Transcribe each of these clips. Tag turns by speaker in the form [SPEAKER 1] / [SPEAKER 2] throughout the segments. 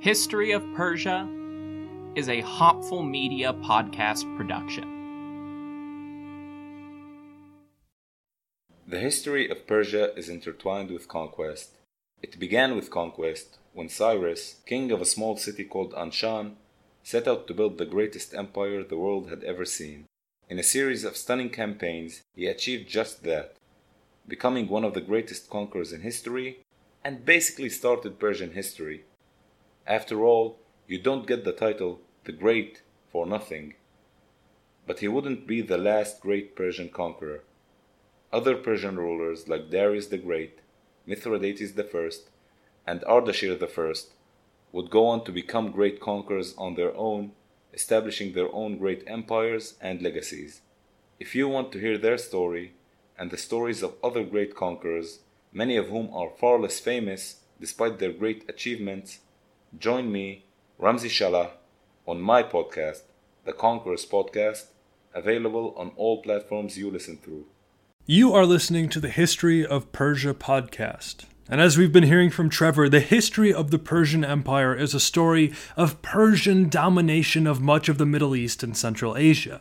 [SPEAKER 1] History of Persia is a Hopful Media podcast production.
[SPEAKER 2] The history of Persia is intertwined with conquest. It began with conquest when Cyrus, king of a small city called Anshan, set out to build the greatest empire the world had ever seen. In a series of stunning campaigns, he achieved just that, becoming one of the greatest conquerors in history and basically started Persian history. After all, you don't get the title the Great for nothing. But he wouldn't be the last great Persian conqueror. Other Persian rulers like Darius the Great, Mithridates I, and Ardashir I would go on to become great conquerors on their own, establishing their own great empires and legacies. If you want to hear their story and the stories of other great conquerors, many of whom are far less famous despite their great achievements, join me, Ramzi Shalah, on my podcast, the Conquerors Podcast, available on all platforms you listen through.
[SPEAKER 3] You are listening to the History of Persia podcast. And as we've been hearing from Trevor, the history of the Persian Empire is a story of Persian domination of much of the Middle East and Central Asia.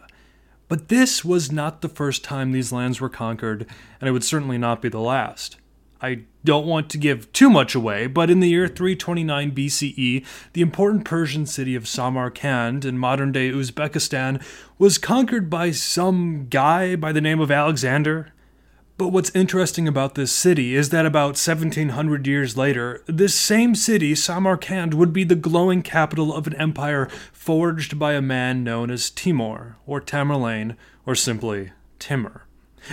[SPEAKER 3] But this was not the first time these lands were conquered, and it would certainly not be the last. I don't want to give too much away, but in the year 329 BCE, the important Persian city of Samarkand in modern day Uzbekistan was conquered by some guy by the name of Alexander. But what's interesting about this city is that about 1700 years later, this same city, Samarkand, would be the glowing capital of an empire forged by a man known as Timur, or Tamerlane, or simply Timur.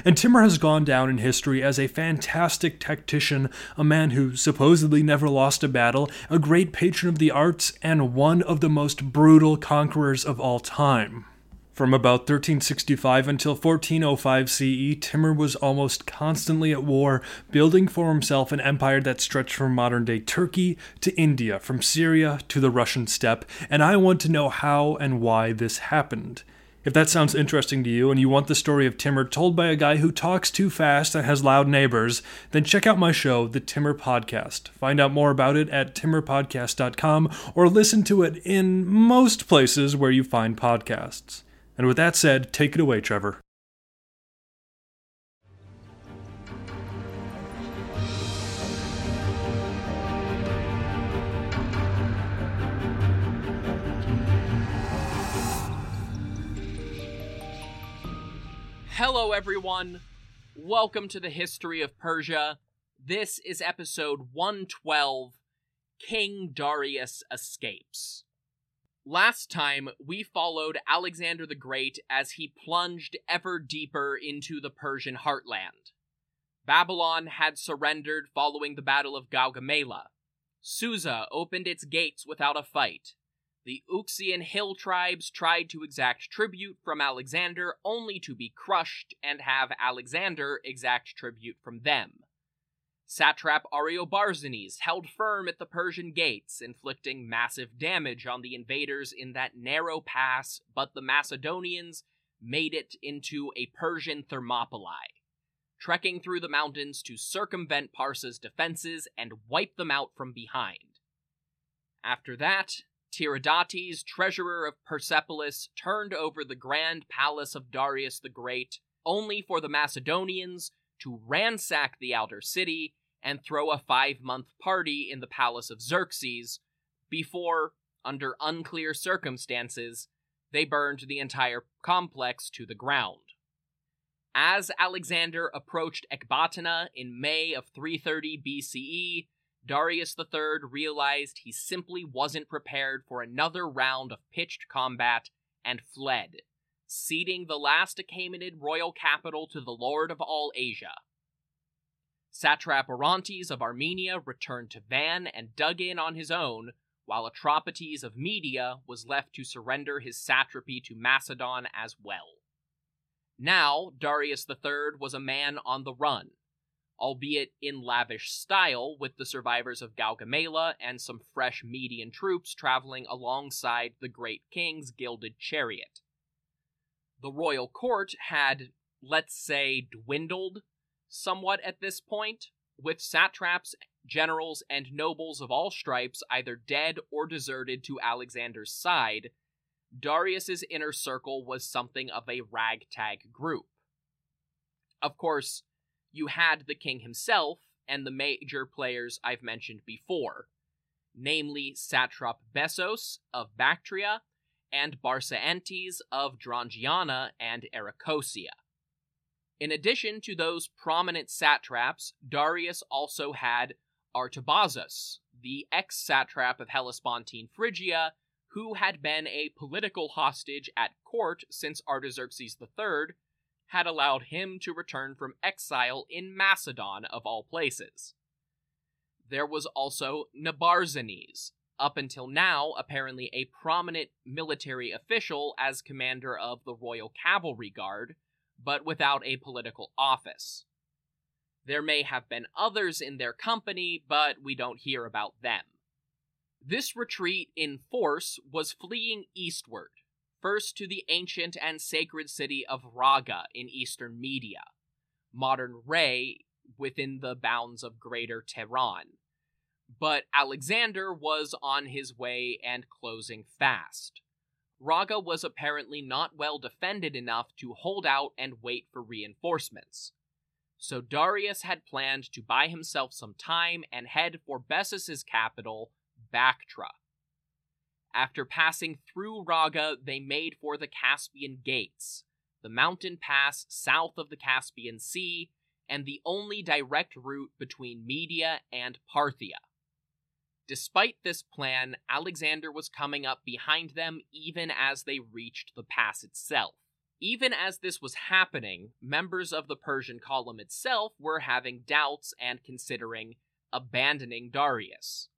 [SPEAKER 3] And Timur has gone down in history as a fantastic tactician, a man who supposedly never lost a battle, a great patron of the arts, and one of the most brutal conquerors of all time. From about 1365 until 1405 CE, Timur was almost constantly at war, building for himself an empire that stretched from modern day Turkey to India, from Syria to the Russian steppe, and I want to know how and why this happened. If that sounds interesting to you and you want the story of Timur told by a guy who talks too fast and has loud neighbors, then check out my show, The Timur Podcast. Find out more about it at timurpodcast.com or listen to it in most places where you find podcasts. And with that said, take it away, Trevor.
[SPEAKER 1] Hello, everyone. Welcome to the History of Persia. This is episode 112 King Darius Escapes. Last time, we followed Alexander the Great as he plunged ever deeper into the Persian heartland. Babylon had surrendered following the Battle of Gaugamela. Susa opened its gates without a fight. The Uxian hill tribes tried to exact tribute from Alexander only to be crushed and have Alexander exact tribute from them. Satrap Ariobarzanes held firm at the Persian gates, inflicting massive damage on the invaders in that narrow pass, but the Macedonians made it into a Persian Thermopylae, trekking through the mountains to circumvent Parsa's defenses and wipe them out from behind. After that, Tiridates, treasurer of Persepolis, turned over the grand palace of Darius the Great, only for the Macedonians to ransack the outer city and throw a five month party in the palace of Xerxes before, under unclear circumstances, they burned the entire complex to the ground. As Alexander approached Ecbatana in May of 330 BCE, Darius III realized he simply wasn't prepared for another round of pitched combat and fled, ceding the last Achaemenid royal capital to the Lord of all Asia. Satrap Orontes of Armenia returned to Van and dug in on his own, while Atropates of Media was left to surrender his satrapy to Macedon as well. Now, Darius III was a man on the run, albeit in lavish style, with the survivors of Gaugamela and some fresh Median troops traveling alongside the great king's gilded chariot. The royal court had, let's say, dwindled somewhat at this point, With satraps, generals, and nobles of all stripes either dead or deserted to Alexander's side, Darius's inner circle was something of a ragtag group. Of course, you had the king himself and the major players I've mentioned before, namely satrap Bessos of Bactria and Barsaentes of Drangiana and Arachosia. In addition to those prominent satraps, Darius also had Artabazus, the ex satrap of Hellespontine Phrygia, who had been a political hostage at court since Artaxerxes III had allowed him to return from exile in Macedon, of all places. There was also Nabarzanes, up until now apparently a prominent military official as commander of the Royal Cavalry Guard, but without a political office. There may have been others in their company, but we don't hear about them. This retreat in force was fleeing eastward, first to the ancient and sacred city of Raga in eastern Media, modern Ray within the bounds of Greater Tehran. But Alexander was on his way and closing fast. Raga was apparently not well defended enough to hold out and wait for reinforcements. So Darius had planned to buy himself some time and head for Bessus's capital, Bactra. After passing through Raga, they made for the Caspian Gates, the mountain pass south of the Caspian Sea, and the only direct route between Media and Parthia. Despite this plan, Alexander was coming up behind them even as they reached the pass itself. Even as this was happening, members of the Persian column itself were having doubts and considering abandoning Darius.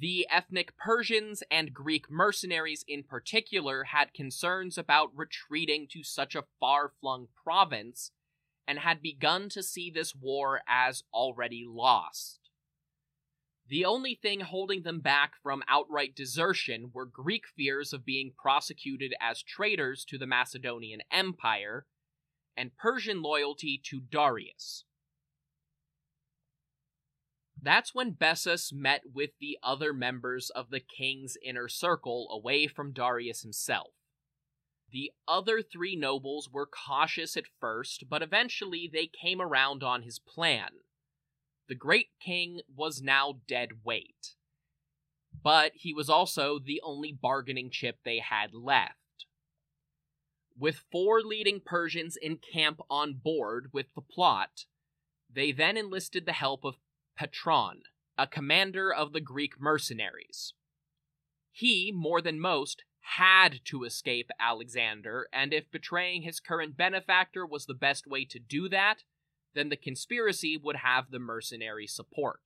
[SPEAKER 1] The ethnic Persians and Greek mercenaries in particular had concerns about retreating to such a far flung province and had begun to see this war as already lost. The only thing holding them back from outright desertion were Greek fears of being prosecuted as traitors to the Macedonian Empire and Persian loyalty to Darius. That's when Bessus met with the other members of the king's inner circle away from Darius himself. The other three nobles were cautious at first, but eventually they came around on his plan the great king was now dead weight. But he was also the only bargaining chip they had left. With four leading Persians in camp on board with the plot, they then enlisted the help of Patron, a commander of the Greek mercenaries. He, more than most, had to escape Alexander, and if betraying his current benefactor was the best way to do that, then the conspiracy would have the mercenary support.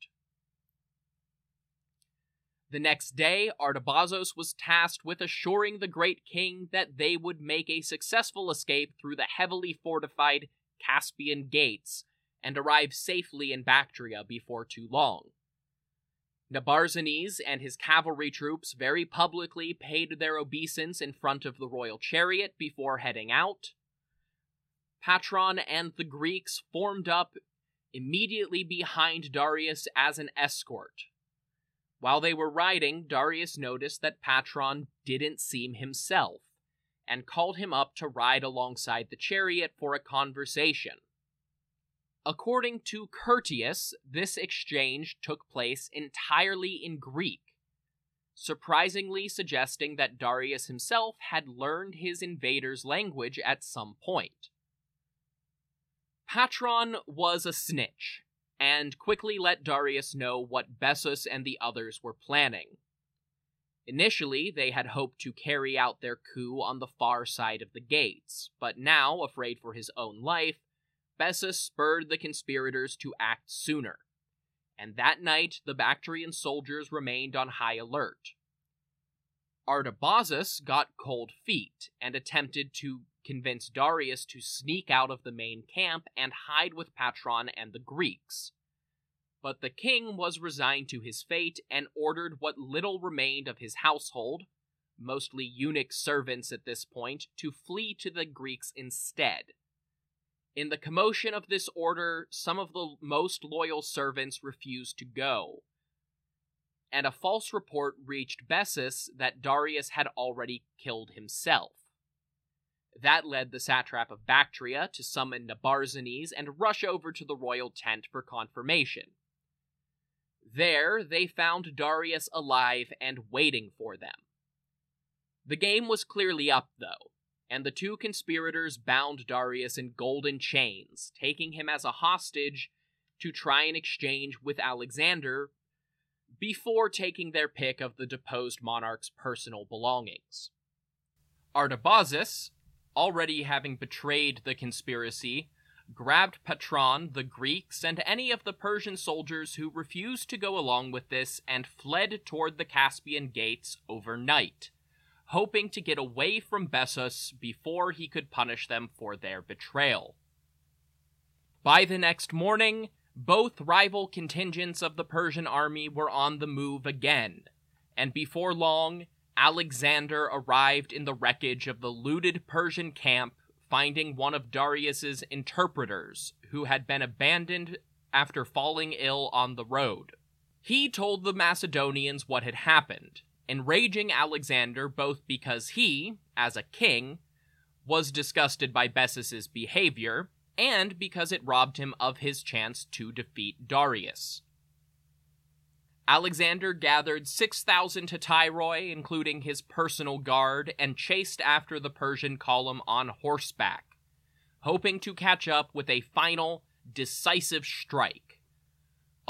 [SPEAKER 1] The next day, Artabazos was tasked with assuring the great king that they would make a successful escape through the heavily fortified Caspian gates and arrive safely in Bactria before too long. Nabarzanes and his cavalry troops very publicly paid their obeisance in front of the royal chariot before heading out, Patron and the Greeks formed up immediately behind Darius as an escort. While they were riding, Darius noticed that Patron didn't seem himself, and called him up to ride alongside the chariot for a conversation. According to Curtius, this exchange took place entirely in Greek, surprisingly suggesting that Darius himself had learned his invader's language at some point. Patron was a snitch, and quickly let Darius know what Bessus and the others were planning. Initially, they had hoped to carry out their coup on the far side of the gates, but now, afraid for his own life, Bessus spurred the conspirators to act sooner. And that night, the Bactrian soldiers remained on high alert. Artabazus got cold feet and attempted to convince Darius to sneak out of the main camp and hide with Patron and the Greeks. But the king was resigned to his fate and ordered what little remained of his household, mostly eunuch servants at this point, to flee to the Greeks instead. In the commotion of this order, some of the most loyal servants refused to go, and a false report reached Bessus that Darius had already killed himself. That led the satrap of Bactria to summon Nabarzanes and rush over to the royal tent for confirmation. There, they found Darius alive and waiting for them. The game was clearly up, though, and the two conspirators bound Darius in golden chains, taking him as a hostage to try and exchange with Alexander before taking their pick of the deposed monarch's personal belongings. Artabazus, already having betrayed the conspiracy, grabbed Patron, the Greeks, and any of the Persian soldiers who refused to go along with this and fled toward the Caspian gates overnight, hoping to get away from Bessus before he could punish them for their betrayal. By the next morning, both rival contingents of the Persian army were on the move again, and before long, Alexander arrived in the wreckage of the looted Persian camp, finding one of Darius's interpreters, who had been abandoned after falling ill on the road. He told the Macedonians what had happened, enraging Alexander both because he, as a king, was disgusted by Bessus's behavior, and because it robbed him of his chance to defeat Darius. Alexander gathered 6,000 Hetairoi, including his personal guard, and chased after the Persian column on horseback, hoping to catch up with a final, decisive strike.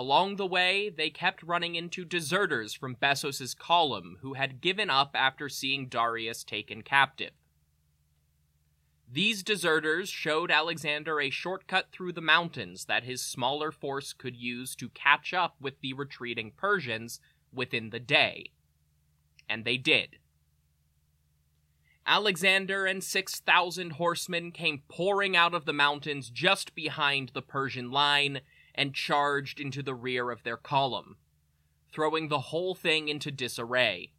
[SPEAKER 1] Along the way, they kept running into deserters from Bessus's column who had given up after seeing Darius taken captive. These deserters showed Alexander a shortcut through the mountains that his smaller force could use to catch up with the retreating Persians within the day. And they did. Alexander and 6,000 horsemen came pouring out of the mountains just behind the Persian line and charged into the rear of their column, throwing the whole thing into disarray.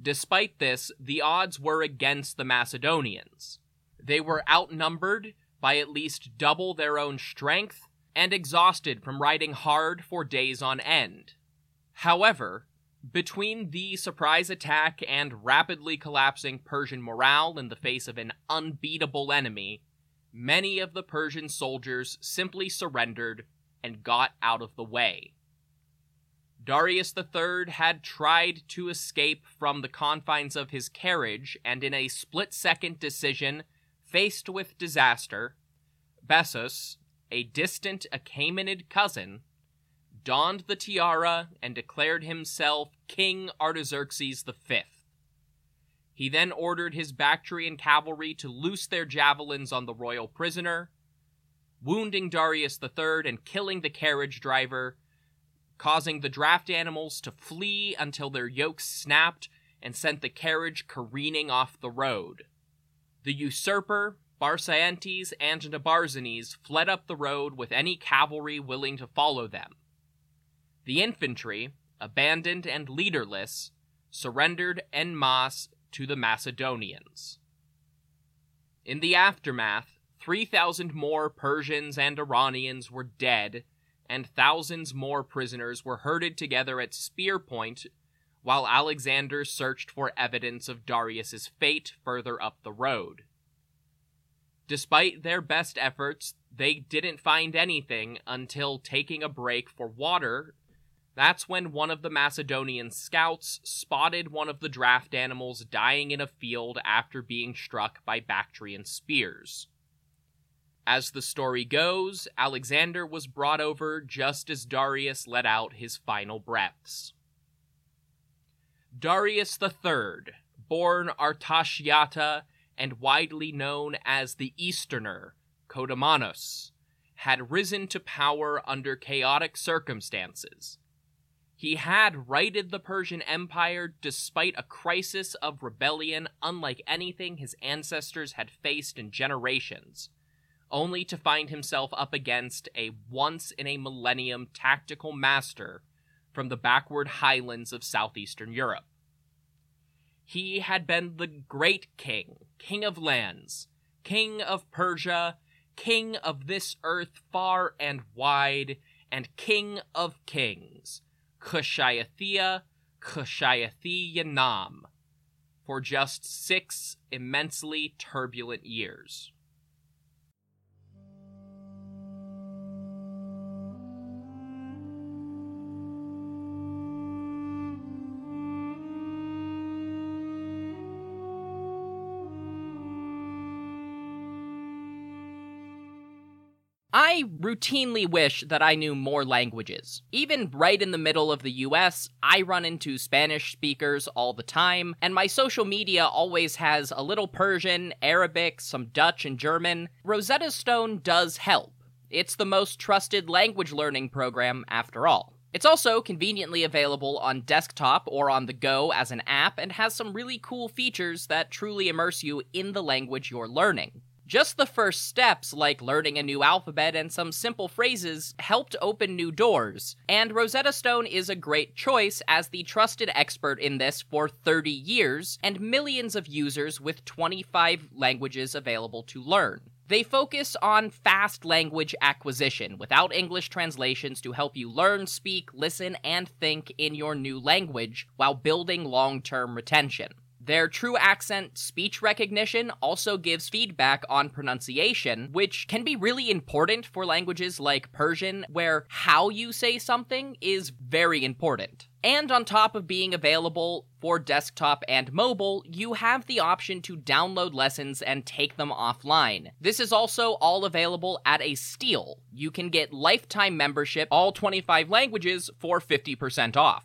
[SPEAKER 1] Despite this, the odds were against the Macedonians. They were outnumbered by at least double their own strength and exhausted from riding hard for days on end. However, between the surprise attack and rapidly collapsing Persian morale in the face of an unbeatable enemy, many of the Persian soldiers simply surrendered and got out of the way. Darius III had tried to escape from the confines of his carriage, and in a split second decision, Faced with disaster, Bessus, a distant Achaemenid cousin, donned the tiara and declared himself King Artaxerxes V. He then ordered his Bactrian cavalry to loose their javelins on the royal prisoner, wounding Darius III and killing the carriage driver, causing the draft animals to flee until their yokes snapped and sent the carriage careening off the road. The usurper, Barsaentes, and Nabarzanes fled up the road with any cavalry willing to follow them. The infantry, abandoned and leaderless, surrendered en masse to the Macedonians. In the aftermath, 3,000 more Persians and Iranians were dead, and thousands more prisoners were herded together at spear point while Alexander searched for evidence of Darius's fate further up the road. Despite their best efforts, they didn't find anything until taking a break for water. That's when one of the Macedonian scouts spotted one of the draft animals dying in a field after being struck by Bactrian spears. As the story goes, Alexander was brought over just as Darius let out his final breaths. Darius III, born Artashiata and widely known as the Easterner, Kodomanos, had risen to power under chaotic circumstances. He had righted the Persian Empire despite a crisis of rebellion unlike anything his ancestors had faced in generations, only to find himself up against a once in a millennium tactical master from the backward highlands of southeastern Europe. He had been the great king, king of lands, king of Persia, king of this earth far and wide, and king of kings, Kushayathia Kushayathi for just six immensely turbulent years. I routinely wish that I knew more languages. Even right in the middle of the US, I run into Spanish speakers all the time, and my social media always has a little Persian, Arabic, some Dutch, and German. Rosetta Stone does help. It's the most trusted language learning program after all. It's also conveniently available on desktop or on the go as an app and has some really cool features that truly immerse you in the language you're learning. Just the first steps, like learning a new alphabet and some simple phrases, helped open new doors, and Rosetta Stone is a great choice as the trusted expert in this for 30 years and millions of users with 25 languages available to learn. They focus on fast language acquisition without English translations to help you learn, speak, listen, and think in your new language while building long term retention. Their true accent speech recognition also gives feedback on pronunciation, which can be really important for languages like Persian, where how you say something is very important. And on top of being available for desktop and mobile, you have the option to download lessons and take them offline. This is also all available at a steal. You can get lifetime membership, all 25 languages, for 50% off.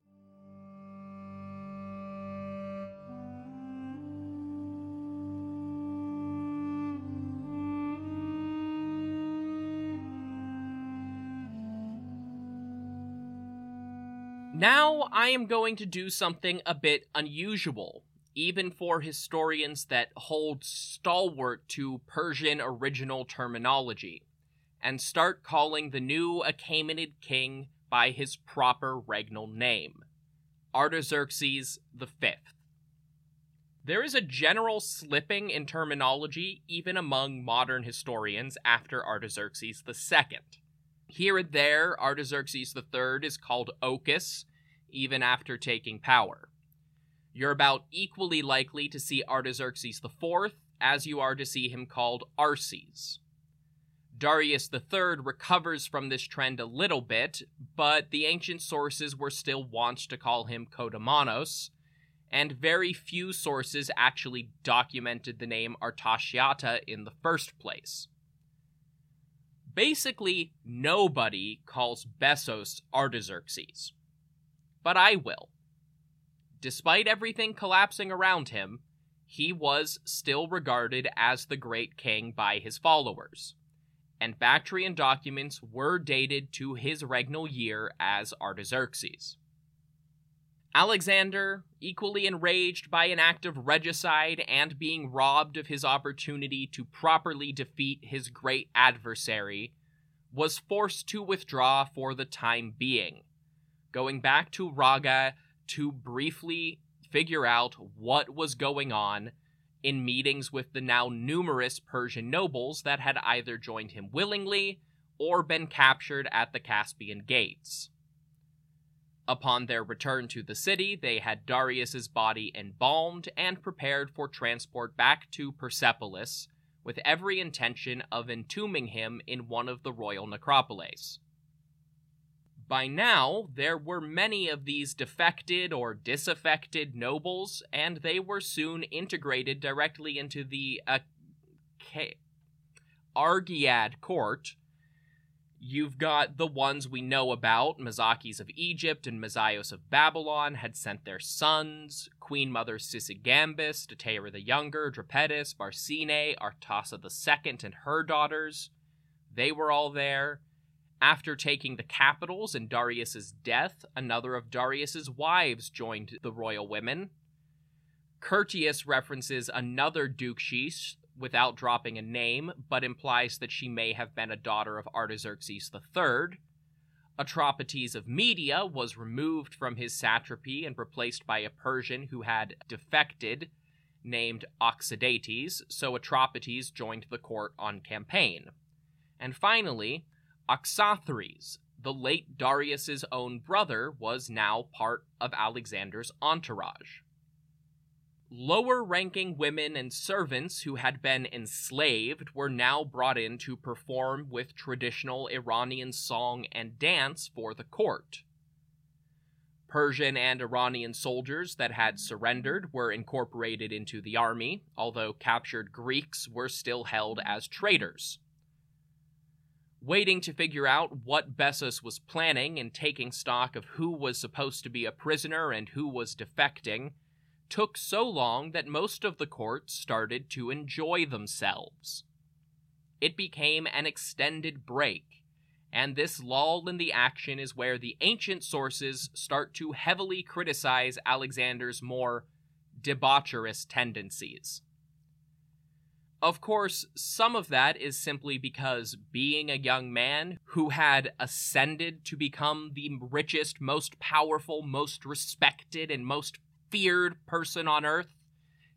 [SPEAKER 1] Now I am going to do something a bit unusual, even for historians that hold stalwart to Persian original terminology, and start calling the new Achaemenid king by his proper regnal name Artaxerxes V. There is a general slipping in terminology even among modern historians after Artaxerxes II. Here and there, Artaxerxes III is called Ochus, even after taking power. You're about equally likely to see Artaxerxes IV as you are to see him called Arses. Darius III recovers from this trend a little bit, but the ancient sources were still wont to call him Kodomanos, and very few sources actually documented the name Artashiata in the first place. Basically, nobody calls Bessos Artaxerxes but I will. Despite everything collapsing around him, he was still regarded as the great king by his followers, and Bactrian documents were dated to his regnal year as Artaxerxes. Alexander, equally enraged by an act of regicide and being robbed of his opportunity to properly defeat his great adversary, was forced to withdraw for the time being, going back to Raga to briefly figure out what was going on in meetings with the now numerous Persian nobles that had either joined him willingly or been captured at the Caspian Gates. Upon their return to the city, they had Darius's body embalmed and prepared for transport back to Persepolis, with every intention of entombing him in one of the royal necropolis. By now, there were many of these defected or disaffected nobles, and they were soon integrated directly into the uh, Argead court. You've got the ones we know about. Mazaces of Egypt and Mazaios of Babylon had sent their sons. Queen Mother Sisigambis, Stateira the Younger, Drypetis, Barsine, Artasa II, and her daughters. They were all there After taking the capitals and Darius's death, another of Darius's wives joined the royal women. Curtius references another Dukeshis without dropping a name, but implies that she may have been a daughter of Artaxerxes III. Atropates of Media was removed from his satrapy and replaced by a Persian who had defected, named Oxidates, so Atropates joined the court on campaign. And finally, Oxyathres, the late Darius's own brother, was now part of Alexander's entourage lower ranking women and servants who had been enslaved were now brought in to perform with traditional Iranian song and dance for the court. Persian and Iranian soldiers that had surrendered were incorporated into the army, although captured Greeks were still held as traitors. Waiting to figure out what Bessus was planning and taking stock of who was supposed to be a prisoner and who was defecting, took so long that most of the court started to enjoy themselves. It became an extended break, and this lull in the action is where the ancient sources start to heavily criticize Alexander's more debaucherous tendencies. Of course, some of that is simply because being a young man who had ascended to become the richest, most powerful, most respected, and most feared person on earth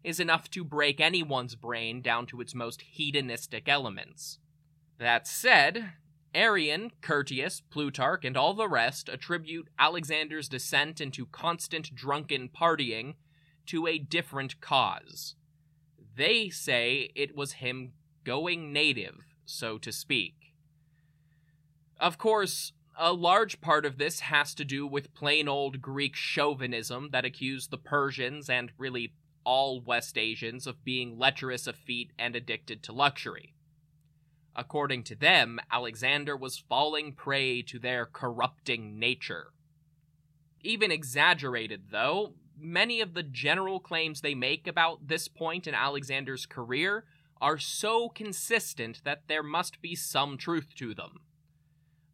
[SPEAKER 1] is enough to break anyone's brain down to its most hedonistic elements. That said, Arrian, Curtius, Plutarch, and all the rest attribute Alexander's descent into constant drunken partying to a different cause. They say it was him going native, so to speak. Of course, a large part of this has to do with plain old Greek chauvinism that accused the Persians and really all West Asians of being lecherous of feet and addicted to luxury. According to them, Alexander was falling prey to their corrupting nature. Even exaggerated, though, many of the general claims they make about this point in Alexander's career are so consistent that there must be some truth to them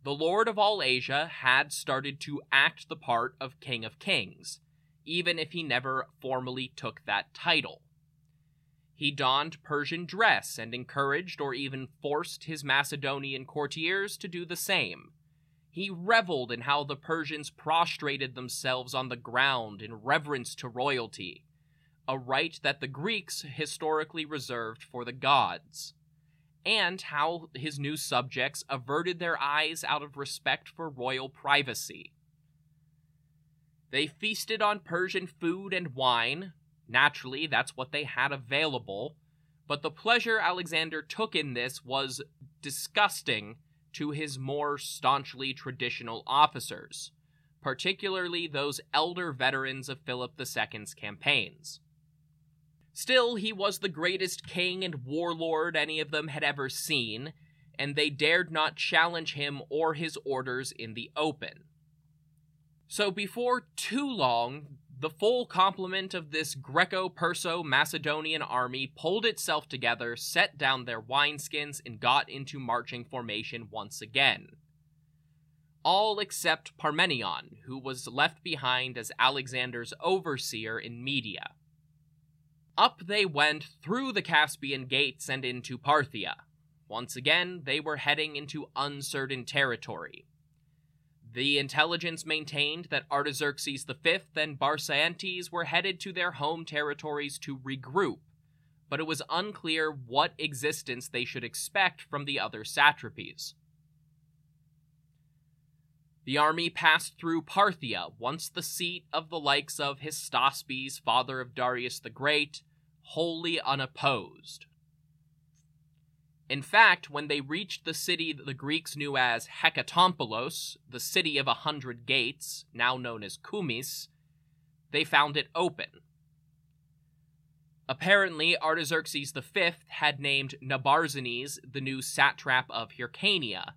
[SPEAKER 1] the Lord of all Asia had started to act the part of King of Kings, even if he never formally took that title. He donned Persian dress and encouraged or even forced his Macedonian courtiers to do the same. He reveled in how the Persians prostrated themselves on the ground in reverence to royalty, a rite that the Greeks historically reserved for the gods and how his new subjects averted their eyes out of respect for royal privacy. They feasted on Persian food and wine. Naturally, that's what they had available. But the pleasure Alexander took in this was disgusting to his more staunchly traditional officers, particularly those elder veterans of Philip II's campaigns. Still, he was the greatest king and warlord any of them had ever seen, and they dared not challenge him or his orders in the open. So before too long, the full complement of this Greco Perso Macedonian army pulled itself together, set down their wineskins, and got into marching formation once again. All except Parmenion, who was left behind as Alexander's overseer in Media. Up they went through the Caspian gates and into Parthia. Once again, they were heading into uncertain territory. The intelligence maintained that Artaxerxes V and Barsaentes were headed to their home territories to regroup, but it was unclear what existence they should expect from the other satrapies. The army passed through Parthia, once the seat of the likes of Hystaspes, father of Darius the Great, wholly unopposed. In fact, when they reached the city that the Greeks knew as Hekatompylos, the city of a hundred gates, now known as Kumis, they found it open. Apparently, Artaxerxes V had named Nabarzanes the new satrap of Hyrcania,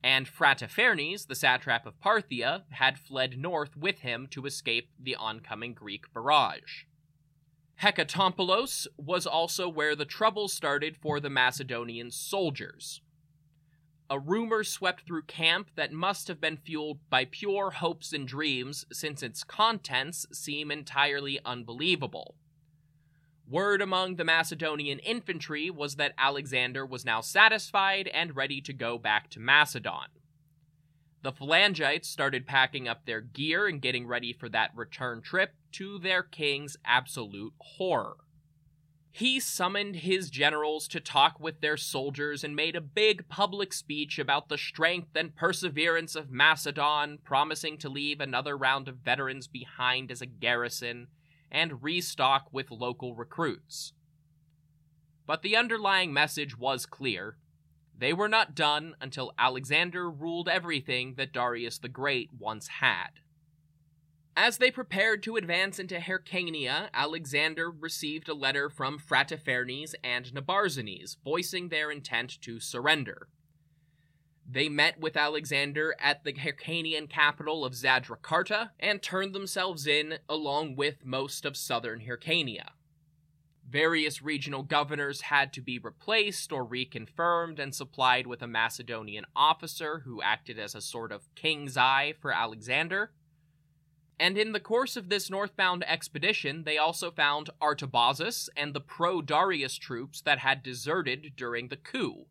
[SPEAKER 1] and Phrataphernes, the satrap of Parthia, had fled north with him to escape the oncoming Greek barrage. Hekatompylos was also where the trouble started for the Macedonian soldiers. a rumor swept through camp that must have been fueled by pure hopes and dreams, since its contents seem entirely unbelievable. Word among the Macedonian infantry was that Alexander was now satisfied and ready to go back to Macedon. The Phalangites started packing up their gear and getting ready for that return trip to their king's absolute horror. He summoned his generals to talk with their soldiers and made a big public speech about the strength and perseverance of Macedon, promising to leave another round of veterans behind as a garrison and restock with local recruits. But the underlying message was clear. They were not done until Alexander ruled everything that Darius the Great once had. As they prepared to advance into Hyrcania, Alexander received a letter from Phrataphernes and Nabarzanes, voicing their intent to surrender. They met with Alexander at the Hyrcanian capital of Zadracarta and turned themselves in along with most of southern Hyrcania. Various regional governors had to be replaced or reconfirmed and supplied with a Macedonian officer who acted as a sort of king's eye for Alexander. And in the course of this northbound expedition, they also found Artabazus and the pro Darius troops that had deserted during the coup.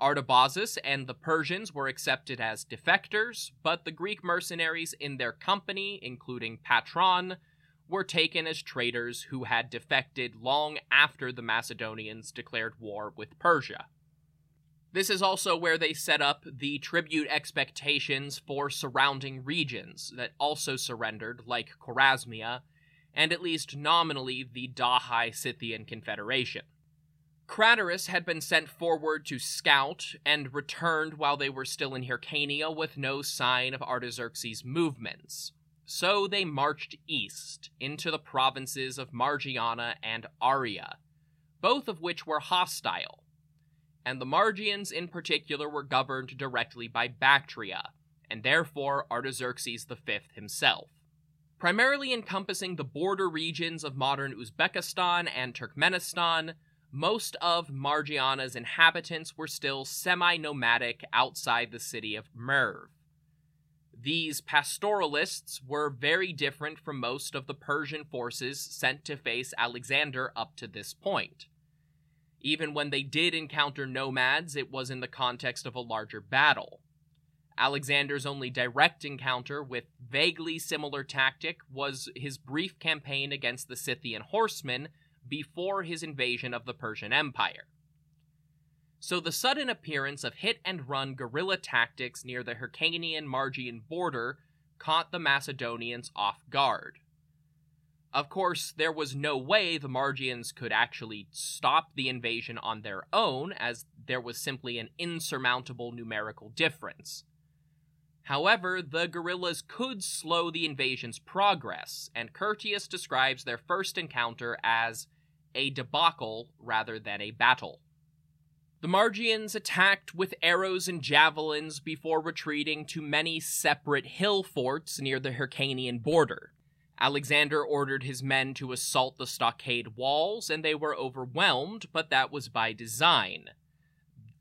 [SPEAKER 1] Artabazus and the Persians were accepted as defectors, but the Greek mercenaries in their company, including Patron, were taken as traitors who had defected long after the Macedonians declared war with Persia. This is also where they set up the tribute expectations for surrounding regions that also surrendered, like Chorasmia, and at least nominally the Dahai Scythian Confederation. Craterus had been sent forward to scout and returned while they were still in Hyrcania with no sign of Artaxerxes' movements. So they marched east into the provinces of Margiana and Aria, both of which were hostile and the Margians in particular were governed directly by Bactria, and therefore Artaxerxes V himself. Primarily encompassing the border regions of modern Uzbekistan and Turkmenistan, most of Margiana's inhabitants were still semi nomadic outside the city of Merv. These pastoralists were very different from most of the Persian forces sent to face Alexander up to this point. Even when they did encounter nomads, it was in the context of a larger battle. Alexander's only direct encounter with vaguely similar tactic was his brief campaign against the Scythian horsemen before his invasion of the Persian Empire. So the sudden appearance of hit and run guerrilla tactics near the Hyrcanian Margian border caught the Macedonians off guard. Of course, there was no way the Margians could actually stop the invasion on their own, as there was simply an insurmountable numerical difference. However, the guerrillas could slow the invasion's progress, and Curtius describes their first encounter as a debacle rather than a battle. The Margians attacked with arrows and javelins before retreating to many separate hill forts near the Hyrcanian border. Alexander ordered his men to assault the stockade walls, and they were overwhelmed, but that was by design.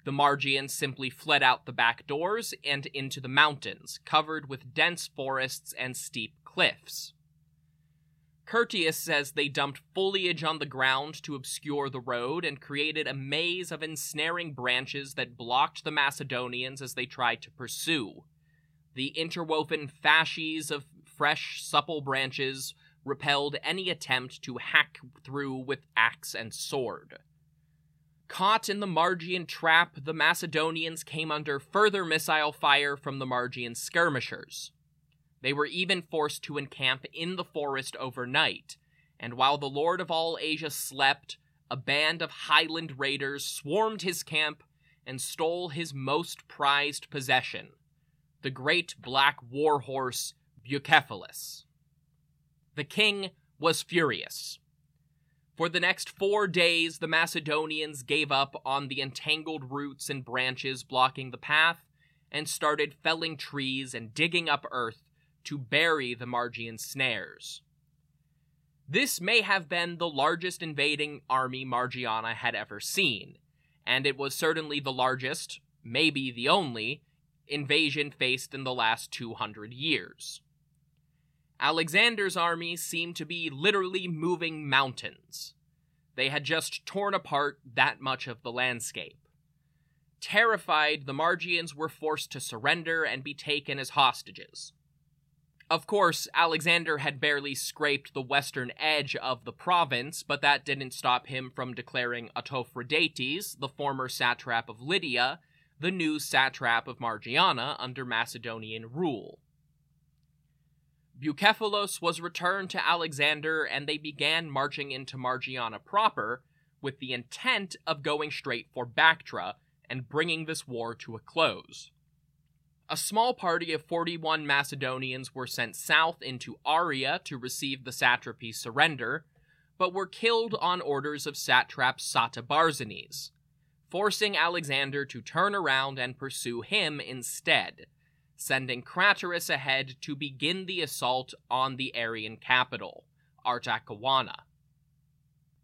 [SPEAKER 1] The Margians simply fled out the back doors and into the mountains, covered with dense forests and steep cliffs. Curtius says they dumped foliage on the ground to obscure the road and created a maze of ensnaring branches that blocked the Macedonians as they tried to pursue. The interwoven fasces of fresh, supple branches repelled any attempt to hack through with axe and sword. Caught in the Margian trap, the Macedonians came under further missile fire from the Margian skirmishers. They were even forced to encamp in the forest overnight, and while the Lord of all Asia slept, a band of Highland raiders swarmed his camp and stole his most prized possession, the great black war horse Bucephalus. The king was furious. For the next four days, the Macedonians gave up on the entangled roots and branches blocking the path and started felling trees and digging up earth to bury the Margian snares. This may have been the largest invading army Margiana had ever seen, and it was certainly the largest, maybe the only, invasion faced in the last 200 years. Alexander's army seemed to be literally moving mountains. They had just torn apart that much of the landscape. Terrified, the Margians were forced to surrender and be taken as hostages. Of course, Alexander had barely scraped the western edge of the province, but that didn't stop him from declaring Autophradates, the former satrap of Lydia, the new satrap of Margiana under Macedonian rule. Bucephalus was returned to Alexander and they began marching into Margiana proper with the intent of going straight for Bactra and bringing this war to a close. A small party of 41 Macedonians were sent south into Aria to receive the satrapy's surrender, but were killed on orders of satrap Satabarzanes, forcing Alexander to turn around and pursue him instead, sending Craterus ahead to begin the assault on the Arian capital, Artacauna.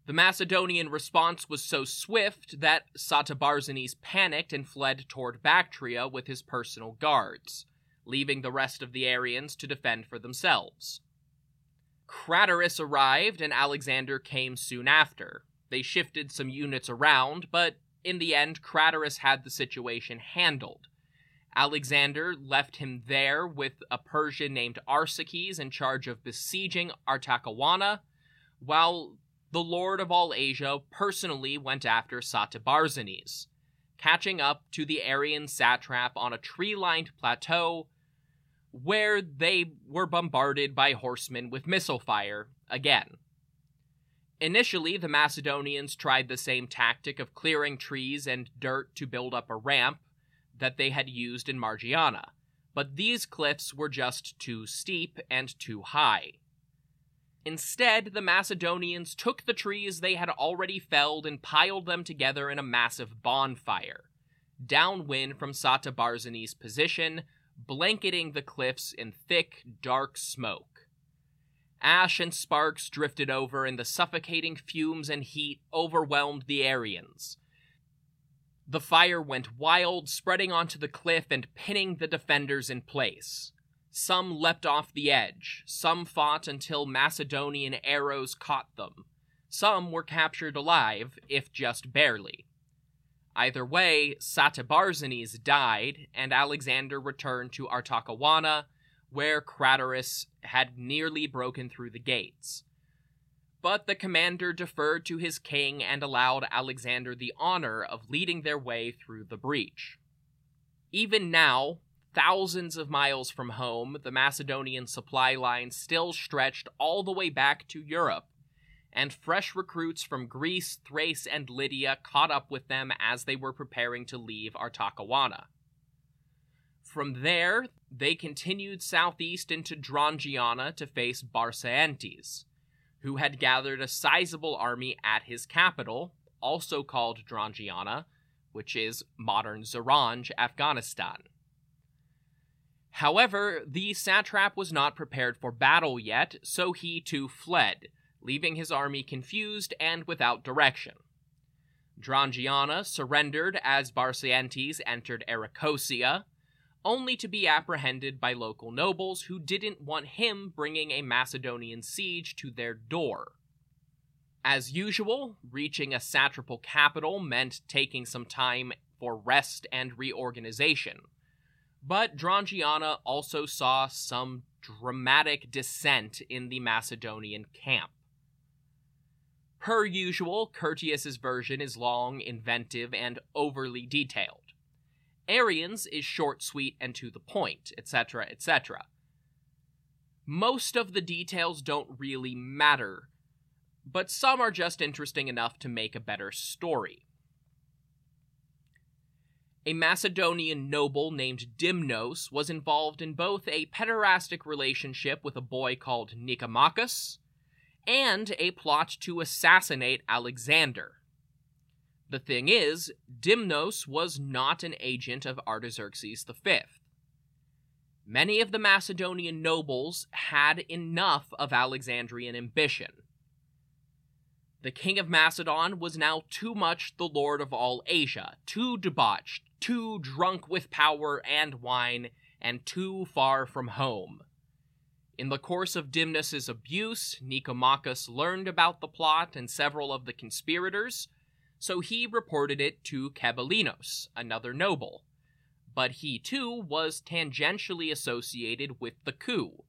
[SPEAKER 1] The Macedonian response was so swift that Satabarzanes panicked and fled toward Bactria with his personal guards, leaving the rest of the Arians to defend for themselves. Craterus arrived and Alexander came soon after. They shifted some units around, but in the end, Craterus had the situation handled. Alexander left him there with a Persian named Arsaces in charge of besieging Artacauna, while the Lord of all Asia personally went after Satabarzanes, catching up to the Arian satrap on a tree lined plateau where they were bombarded by horsemen with missile fire again. Initially, the Macedonians tried the same tactic of clearing trees and dirt to build up a ramp that they had used in Margiana, but these cliffs were just too steep and too high. Instead, the Macedonians took the trees they had already felled and piled them together in a massive bonfire, downwind from Satabarzanes' position, blanketing the cliffs in thick, dark smoke. Ash and sparks drifted over, and the suffocating fumes and heat overwhelmed the Arians. The fire went wild, spreading onto the cliff and pinning the defenders in place. Some leapt off the edge, some fought until Macedonian arrows caught them, some were captured alive, if just barely. Either way, Satabarzanes died, and Alexander returned to Artacauna, where Craterus had nearly broken through the gates. But the commander deferred to his king and allowed Alexander the honor of leading their way through the breach. Even now, thousands of miles from home, the Macedonian supply line still stretched all the way back to Europe, and fresh recruits from Greece, Thrace, and Lydia caught up with them as they were preparing to leave Artacauna. From there, they continued southeast into Drangiana to face Barsaentes, who had gathered a sizable army at his capital, also called Drangiana, which is modern Zaranj, Afghanistan. However, the satrap was not prepared for battle yet, so he too fled, leaving his army confused and without direction. Drangiana surrendered as Barsaentes entered Arachosia, only to be apprehended by local nobles who didn't want him bringing a Macedonian siege to their door. As usual, reaching a satrapal capital meant taking some time for rest and reorganization but Drangiana also saw some dramatic dissent in the Macedonian camp. Per usual, Curtius's version is long, inventive, and overly detailed. Arrian's is short, sweet, and to the point, etc., etc. Most of the details don't really matter, but some are just interesting enough to make a better story a Macedonian noble named Dimnos was involved in both a pederastic relationship with a boy called Nicomachus and a plot to assassinate Alexander. The thing is, Dimnos was not an agent of Artaxerxes V. Many of the Macedonian nobles had enough of Alexandrian ambition. The king of Macedon was now too much the lord of all Asia, too debauched, too drunk with power and wine, and too far from home. In the course of Dimnos's abuse, Nicomachus learned about the plot and several of the conspirators, so he reported it to Kebalinos, another noble. But he too was tangentially associated with the coup.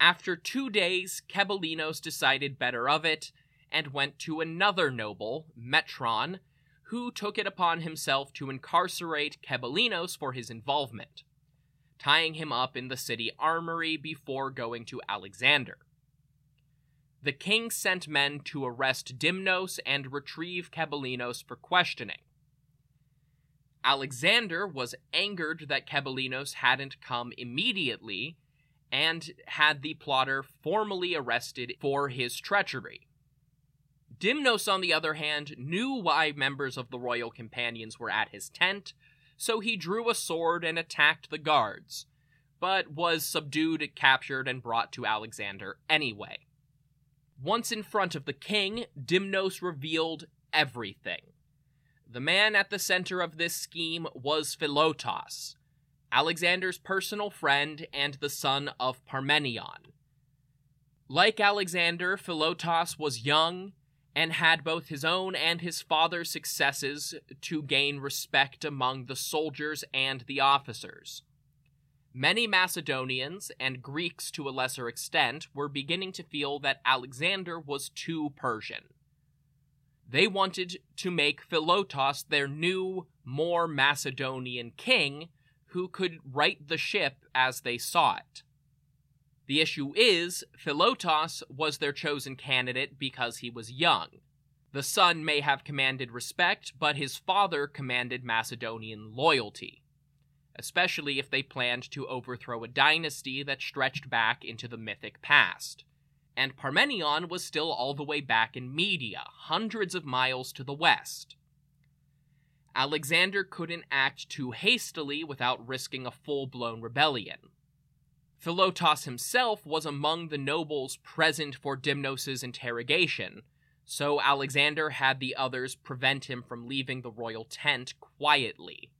[SPEAKER 1] After two days, Kebalinos decided better of it and went to another noble, Metron, who took it upon himself to incarcerate Kebalinos for his involvement, tying him up in the city armory before going to Alexander. The king sent men to arrest Dimnos and retrieve Kebalinos for questioning. Alexander was angered that Kebalinos hadn't come immediately and had the plotter formally arrested for his treachery. Dimnos, on the other hand, knew why members of the royal companions were at his tent, so he drew a sword and attacked the guards, but was subdued, captured, and brought to Alexander anyway. Once in front of the king, Dimnos revealed everything. The man at the center of this scheme was Philotas, Alexander's personal friend and the son of Parmenion. Like Alexander, Philotas was young and had both his own and his father's successes to gain respect among the soldiers and the officers. Many Macedonians, and Greeks to a lesser extent, were beginning to feel that Alexander was too Persian. They wanted to make Philotas their new, more Macedonian king who could right the ship as they saw it. The issue is, Philotas was their chosen candidate because he was young. The son may have commanded respect, but his father commanded Macedonian loyalty, especially if they planned to overthrow a dynasty that stretched back into the mythic past. And Parmenion was still all the way back in Media, hundreds of miles to the west. Alexander couldn't act too hastily without risking a full blown rebellion. Philotas himself was among the nobles present for Dimnos's interrogation, so Alexander had the others prevent him from leaving the royal tent quietly.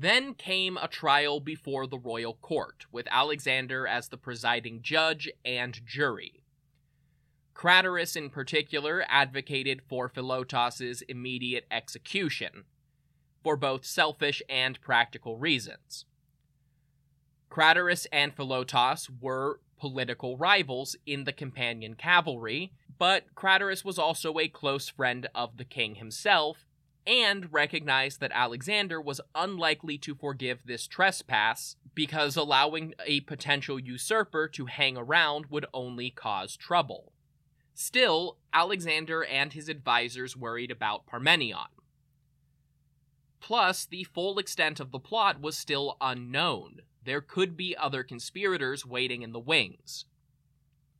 [SPEAKER 1] Then came a trial before the royal court, with Alexander as the presiding judge and jury. Craterus, in particular, advocated for Philotas's immediate execution, for both selfish and practical reasons. Craterus and Philotas were political rivals in the companion cavalry, but Craterus was also a close friend of the king himself, and recognized that Alexander was unlikely to forgive this trespass because allowing a potential usurper to hang around would only cause trouble. Still, Alexander and his advisors worried about Parmenion. Plus, the full extent of the plot was still unknown, there could be other conspirators waiting in the wings.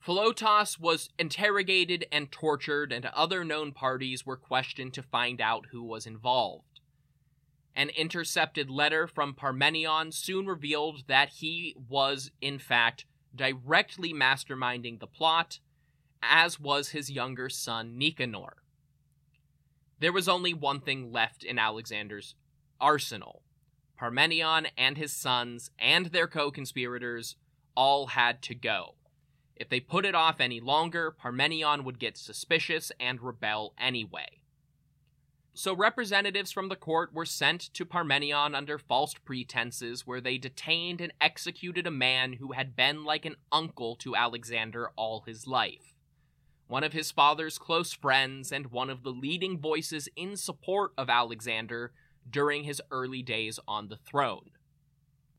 [SPEAKER 1] Philotas was interrogated and tortured, and other known parties were questioned to find out who was involved. An intercepted letter from Parmenion soon revealed that he was, in fact, directly masterminding the plot, as was his younger son Nicanor. There was only one thing left in Alexander's arsenal Parmenion and his sons and their co conspirators all had to go. If they put it off any longer, Parmenion would get suspicious and rebel anyway. So representatives from the court were sent to Parmenion under false pretenses, where they detained and executed a man who had been like an uncle to Alexander all his life. One of his father's close friends and one of the leading voices in support of Alexander during his early days on the throne.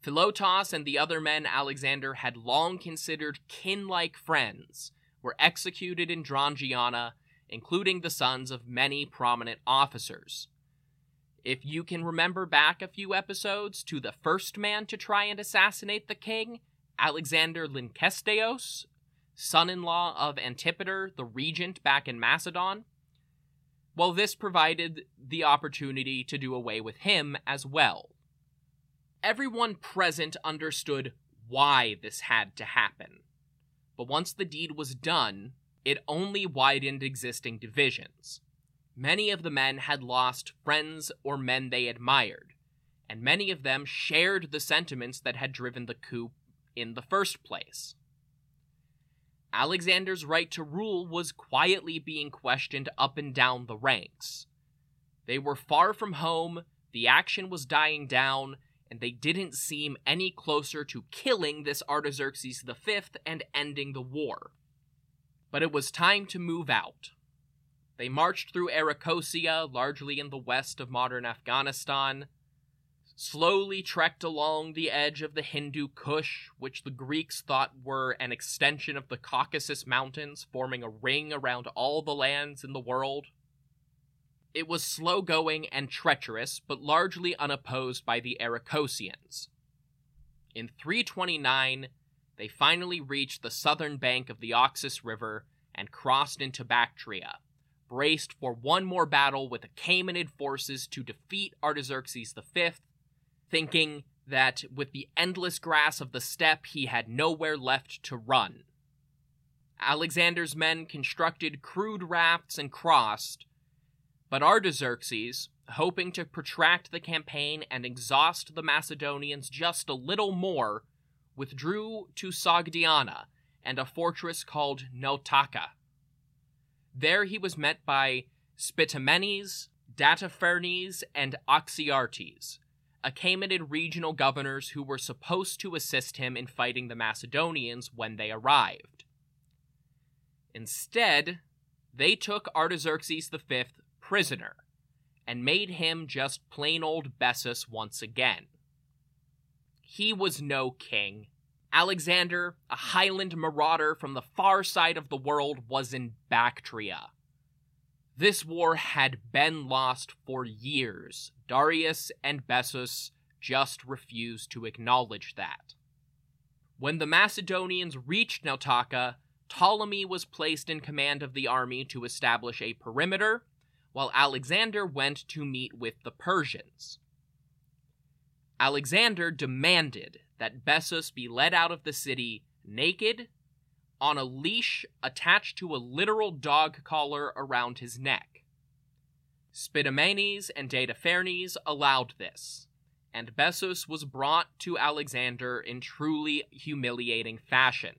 [SPEAKER 1] Philotas and the other men Alexander had long considered kin like friends were executed in Drangiana, including the sons of many prominent officers. If you can remember back a few episodes to the first man to try and assassinate the king, Alexander Lynkesteos, son in law of Antipater, the regent back in Macedon, well, this provided the opportunity to do away with him as well. Everyone present understood why this had to happen. But once the deed was done, it only widened existing divisions. Many of the men had lost friends or men they admired, and many of them shared the sentiments that had driven the coup in the first place. Alexander's right to rule was quietly being questioned up and down the ranks. They were far from home, the action was dying down, and they didn't seem any closer to killing this Artaxerxes V and ending the war. But it was time to move out. They marched through Arachosia, largely in the west of modern Afghanistan, slowly trekked along the edge of the Hindu Kush, which the Greeks thought were an extension of the Caucasus Mountains, forming a ring around all the lands in the world. It was slow going and treacherous, but largely unopposed by the Arachosians. In 329, they finally reached the southern bank of the Oxus River and crossed into Bactria braced for one more battle with the Achaemenid forces to defeat Artaxerxes V, thinking that with the endless grass of the steppe he had nowhere left to run. Alexander's men constructed crude rafts and crossed, but Artaxerxes, hoping to protract the campaign and exhaust the Macedonians just a little more, withdrew to Sogdiana and a fortress called Nautaka. There he was met by Spitamenes, Dataphernes, and Oxyartes, Achaemenid regional governors who were supposed to assist him in fighting the Macedonians when they arrived. Instead, they took Artaxerxes V prisoner and made him just plain old Bessus once again. He was no king, Alexander, a highland marauder from the far side of the world, was in Bactria. This war had been lost for years. Darius and Bessus just refused to acknowledge that. When the Macedonians reached Nautaka, Ptolemy was placed in command of the army to establish a perimeter, while Alexander went to meet with the Persians. Alexander demanded that Bessus be led out of the city naked, on a leash attached to a literal dog collar around his neck. Spitamenes and Dataphernes allowed this, and Bessus was brought to Alexander in truly humiliating fashion.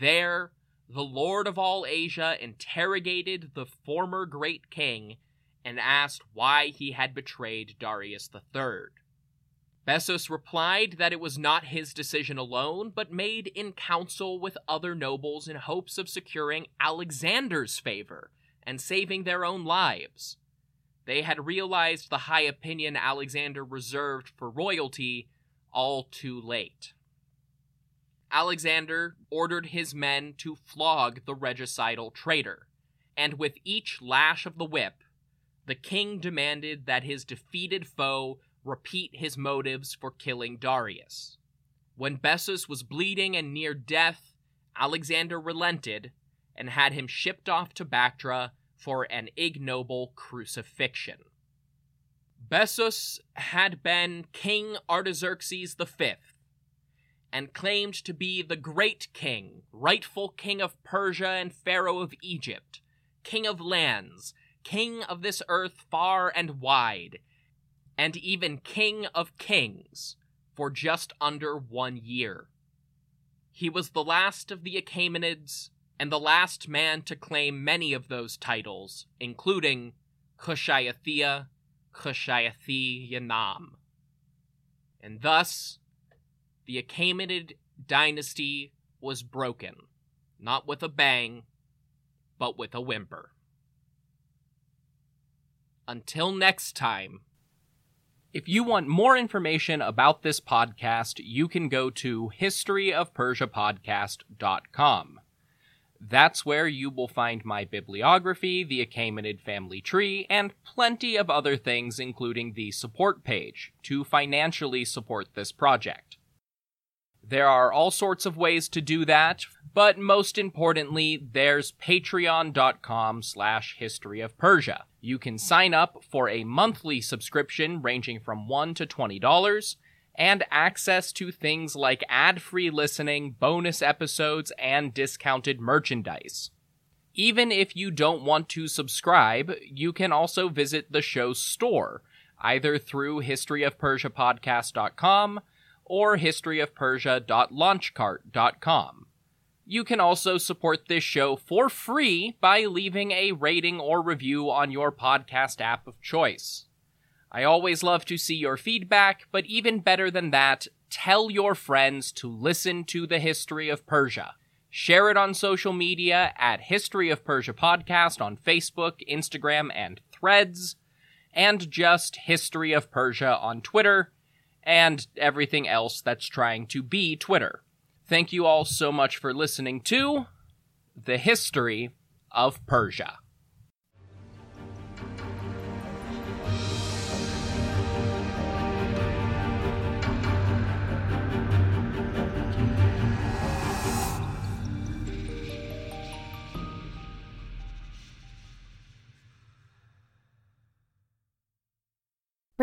[SPEAKER 1] There, the lord of all Asia interrogated the former great king and asked why he had betrayed Darius III. Bessus replied that it was not his decision alone, but made in council with other nobles in hopes of securing Alexander's favor and saving their own lives. They had realized the high opinion Alexander reserved for royalty all too late. Alexander ordered his men to flog the regicidal traitor, and with each lash of the whip, the king demanded that his defeated foe repeat his motives for killing Darius. When Bessus was bleeding and near death, Alexander relented and had him shipped off to Bactra for an ignoble crucifixion. Bessus had been King Artaxerxes V and claimed to be the great king, rightful king of Persia and pharaoh of Egypt, king of lands, king of this earth far and wide, and even King of Kings for just under one year. He was the last of the Achaemenids and the last man to claim many of those titles, including Kushiathia, Kushiathi Yanam. And thus, the Achaemenid dynasty was broken, not with a bang, but with a whimper. Until next time. If you want more information about this podcast, you can go to historyofpersiapodcast.com. That's where you will find my bibliography, the Achaemenid family tree, and plenty of other things, including the support page, to financially support this project. There are all sorts of ways to do that, but most importantly, there's patreon.com slash history of Persia. You can sign up for a monthly subscription ranging from $1 to $20 and access to things like ad-free listening, bonus episodes, and discounted merchandise. Even if you don't want to subscribe, you can also visit the show's store, either through historyofpersiapodcast.com or historyofpersia.launchcart.com. You can also support this show for free by leaving a rating or review on your podcast app of choice. I always love to see your feedback, but even better than that, tell your friends to listen to the History of Persia. Share it on social media at History of Persia Podcast on Facebook, Instagram, and Threads, and just History of Persia on Twitter, and everything else that's trying to be Twitter. Thank you all so much for listening to The History of Persia.